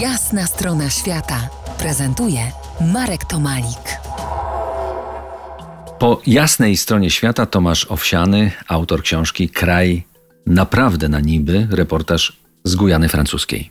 Jasna strona świata prezentuje Marek Tomalik. Po jasnej stronie świata Tomasz Owsiany, autor książki Kraj naprawdę na niby, reportaż z Gujany Francuskiej.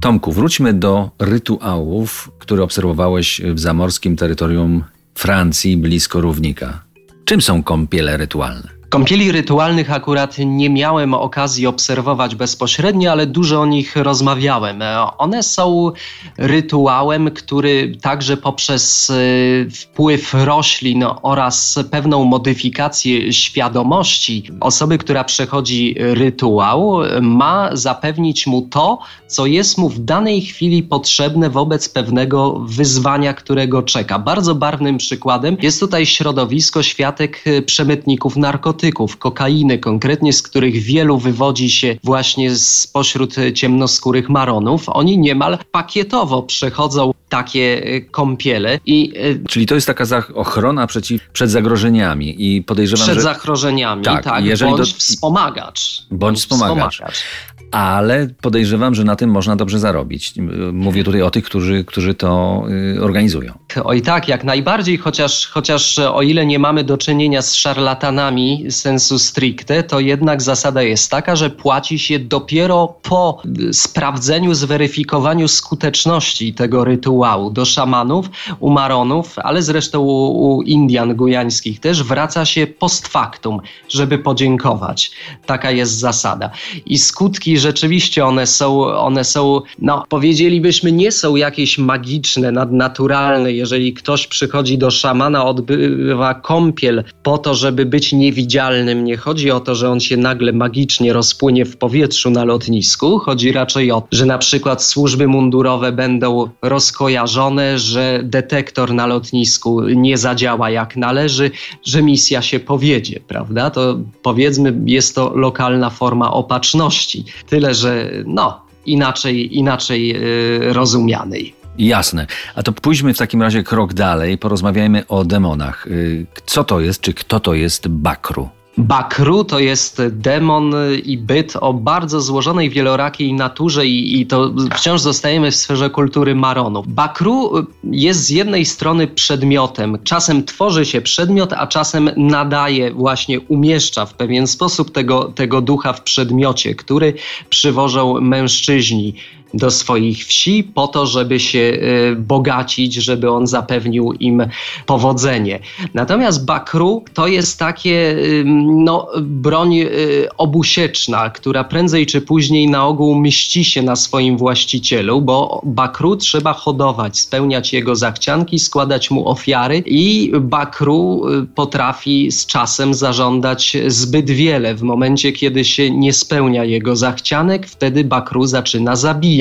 Tomku, wróćmy do rytuałów, które obserwowałeś w zamorskim terytorium Francji blisko równika. Czym są kąpiele rytualne? Kąpieli rytualnych akurat nie miałem okazji obserwować bezpośrednio, ale dużo o nich rozmawiałem. One są rytuałem, który także poprzez y, wpływ roślin oraz pewną modyfikację świadomości osoby, która przechodzi rytuał, ma zapewnić mu to, co jest mu w danej chwili potrzebne wobec pewnego wyzwania, którego czeka. Bardzo barwnym przykładem jest tutaj środowisko światek przemytników narkotyków narkotyków, kokainy konkretnie, z których wielu wywodzi się właśnie spośród ciemnoskórych maronów. Oni niemal pakietowo przechodzą takie e, kąpiele. I, e, Czyli to jest taka ochrona przeciw, przed zagrożeniami i podejrzewam, przed że... zagrożeniami, tak. tak jeżeli bądź do... wspomagacz. Bądź wspomagacz. wspomagacz ale podejrzewam, że na tym można dobrze zarobić. Mówię tutaj o tych, którzy, którzy to y, organizują. Oj tak, jak najbardziej, chociaż, chociaż o ile nie mamy do czynienia z szarlatanami sensu stricte, to jednak zasada jest taka, że płaci się dopiero po sprawdzeniu, zweryfikowaniu skuteczności tego rytuału. Do szamanów, u maronów, ale zresztą u, u Indian gujańskich też wraca się post factum, żeby podziękować. Taka jest zasada. I skutki rzeczywiście one są, one są, no powiedzielibyśmy, nie są jakieś magiczne, nadnaturalne. Jeżeli ktoś przychodzi do szamana, odbywa kąpiel po to, żeby być niewidzialnym, nie chodzi o to, że on się nagle magicznie rozpłynie w powietrzu na lotnisku. Chodzi raczej o to, że na przykład służby mundurowe będą rozkojarzone, że detektor na lotnisku nie zadziała jak należy, że misja się powiedzie, prawda? To powiedzmy, jest to lokalna forma opatrzności. Tyle, że no, inaczej, inaczej yy, rozumianej. Jasne. A to pójdźmy w takim razie krok dalej, porozmawiajmy o demonach. Y, co to jest, czy kto to jest Bakru? Bakru to jest demon i byt o bardzo złożonej, wielorakiej naturze i, i to wciąż zostajemy w sferze kultury Maronu. Bakru jest z jednej strony przedmiotem. Czasem tworzy się przedmiot, a czasem nadaje, właśnie umieszcza w pewien sposób tego, tego ducha w przedmiocie, który przywożą mężczyźni do swoich wsi po to, żeby się y, bogacić, żeby on zapewnił im powodzenie. Natomiast bakru to jest takie no, broń y, obusieczna, która prędzej czy później na ogół mści się na swoim właścicielu, bo bakru trzeba hodować, spełniać jego zachcianki, składać mu ofiary i bakru y, potrafi z czasem zażądać zbyt wiele. W momencie, kiedy się nie spełnia jego zachcianek, wtedy bakru zaczyna zabijać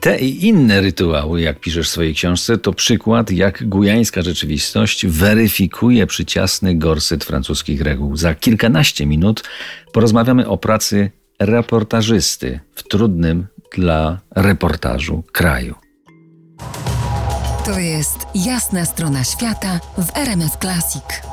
te i inne rytuały, jak piszesz w swojej książce, to przykład, jak gujańska rzeczywistość weryfikuje przyciasny gorset francuskich reguł. Za kilkanaście minut porozmawiamy o pracy reportażysty w trudnym dla reportażu kraju. To jest jasna strona świata w RMS Classic.